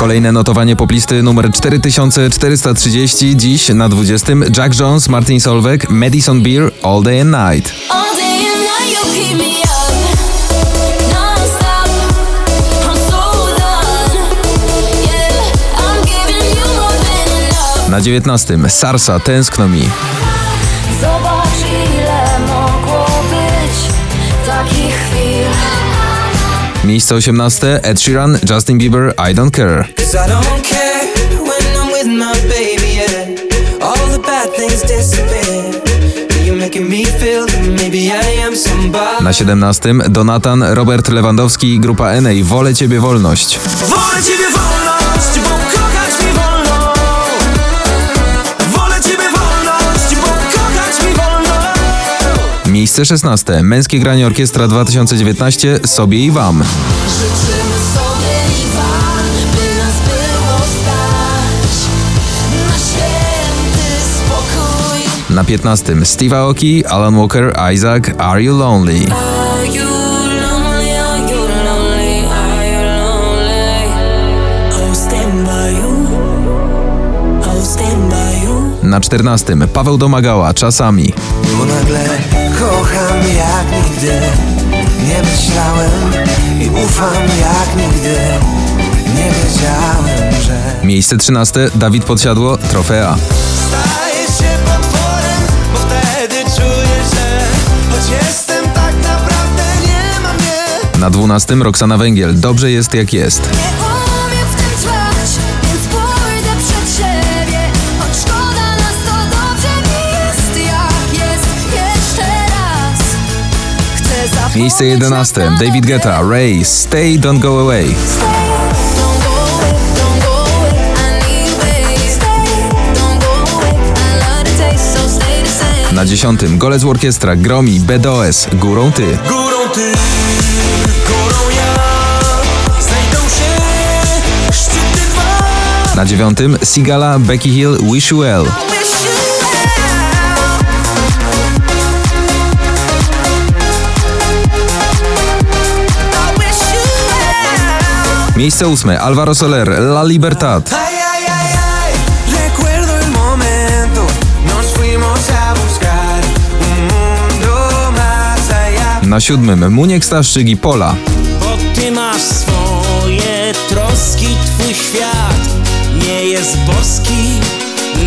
Kolejne notowanie poplisty numer 4430. Dziś na 20. Jack Jones, Martin Solveig, Madison Beer, All Day and Night. Na 19. Sarsa, Tęskno mi. Zobacz ile mogło być takich. Miejsce 18. Ed Sheeran, Justin Bieber, I Don't Care. Na 17. Donatan, Robert Lewandowski i grupa NA, Wolę Ciebie Wolność. Wolę ciebie wolność, Miejsce 16. Męskie granie orkiestra 2019, Sobie i Wam. Życzymy sobie i wam, by nas było stać na święty spokój. Na 15. Steve Aoki, Alan Walker, Isaac, Are You Lonely? Are you lonely? Are you lonely? Are you lonely? I'll stand by you. I'll stand by you. Na 14. Paweł Domagała, Czasami. Bo nagle nigdy Nie myślałem i ufam jak nigdy Nie wiedziałem, że Miejsce 13. Dawid Podsiadło, Trofea. Się potworem, bo wtedy czuję, że Choć jestem tak naprawdę nie ma mnie Na 12. Roxana Węgiel, Dobrze jest jak jest. Miejsce 11. naprawdę. David Guetta, Ray, Stay, Don't Go Away. Na 10. Golec Orkiestra, Gromi, BDOS, Górą Ty. Górą ty, górą ja. Znajdą się szczyty dwa. Na 9. Sigala, Becky Hill. Wish you well. Miejsce 8. Alvaro Soler, La Libertad. Na 7. Muniek Staszczyk i Pola. Bo ty masz swoje troski, twój świat nie jest boski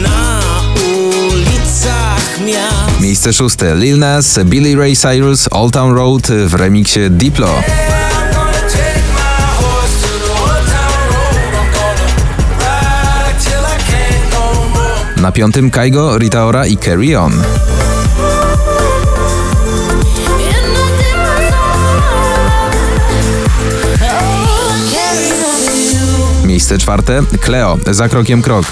na ulicach miast. Miejsce 6. Lil Nas, Billy Ray Cyrus, Old Town Road w remiksie Diplo. Na 5. Kaigo, Rita Ora i Carry On. Miejsce 4. Cleo, Za krokiem krok.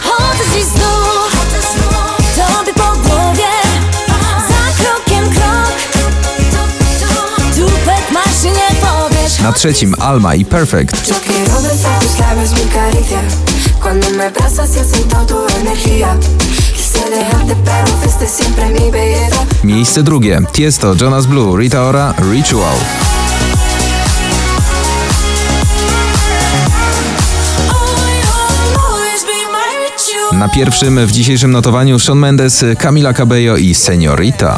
Pero fuiste siempre mi belleza. Miejsce drugie Tiesto, Jonas Blue, Rita Ora, Ritual. Na pierwszym w dzisiejszym notowaniu Shawn Mendes, Camila Cabello i Seniorita.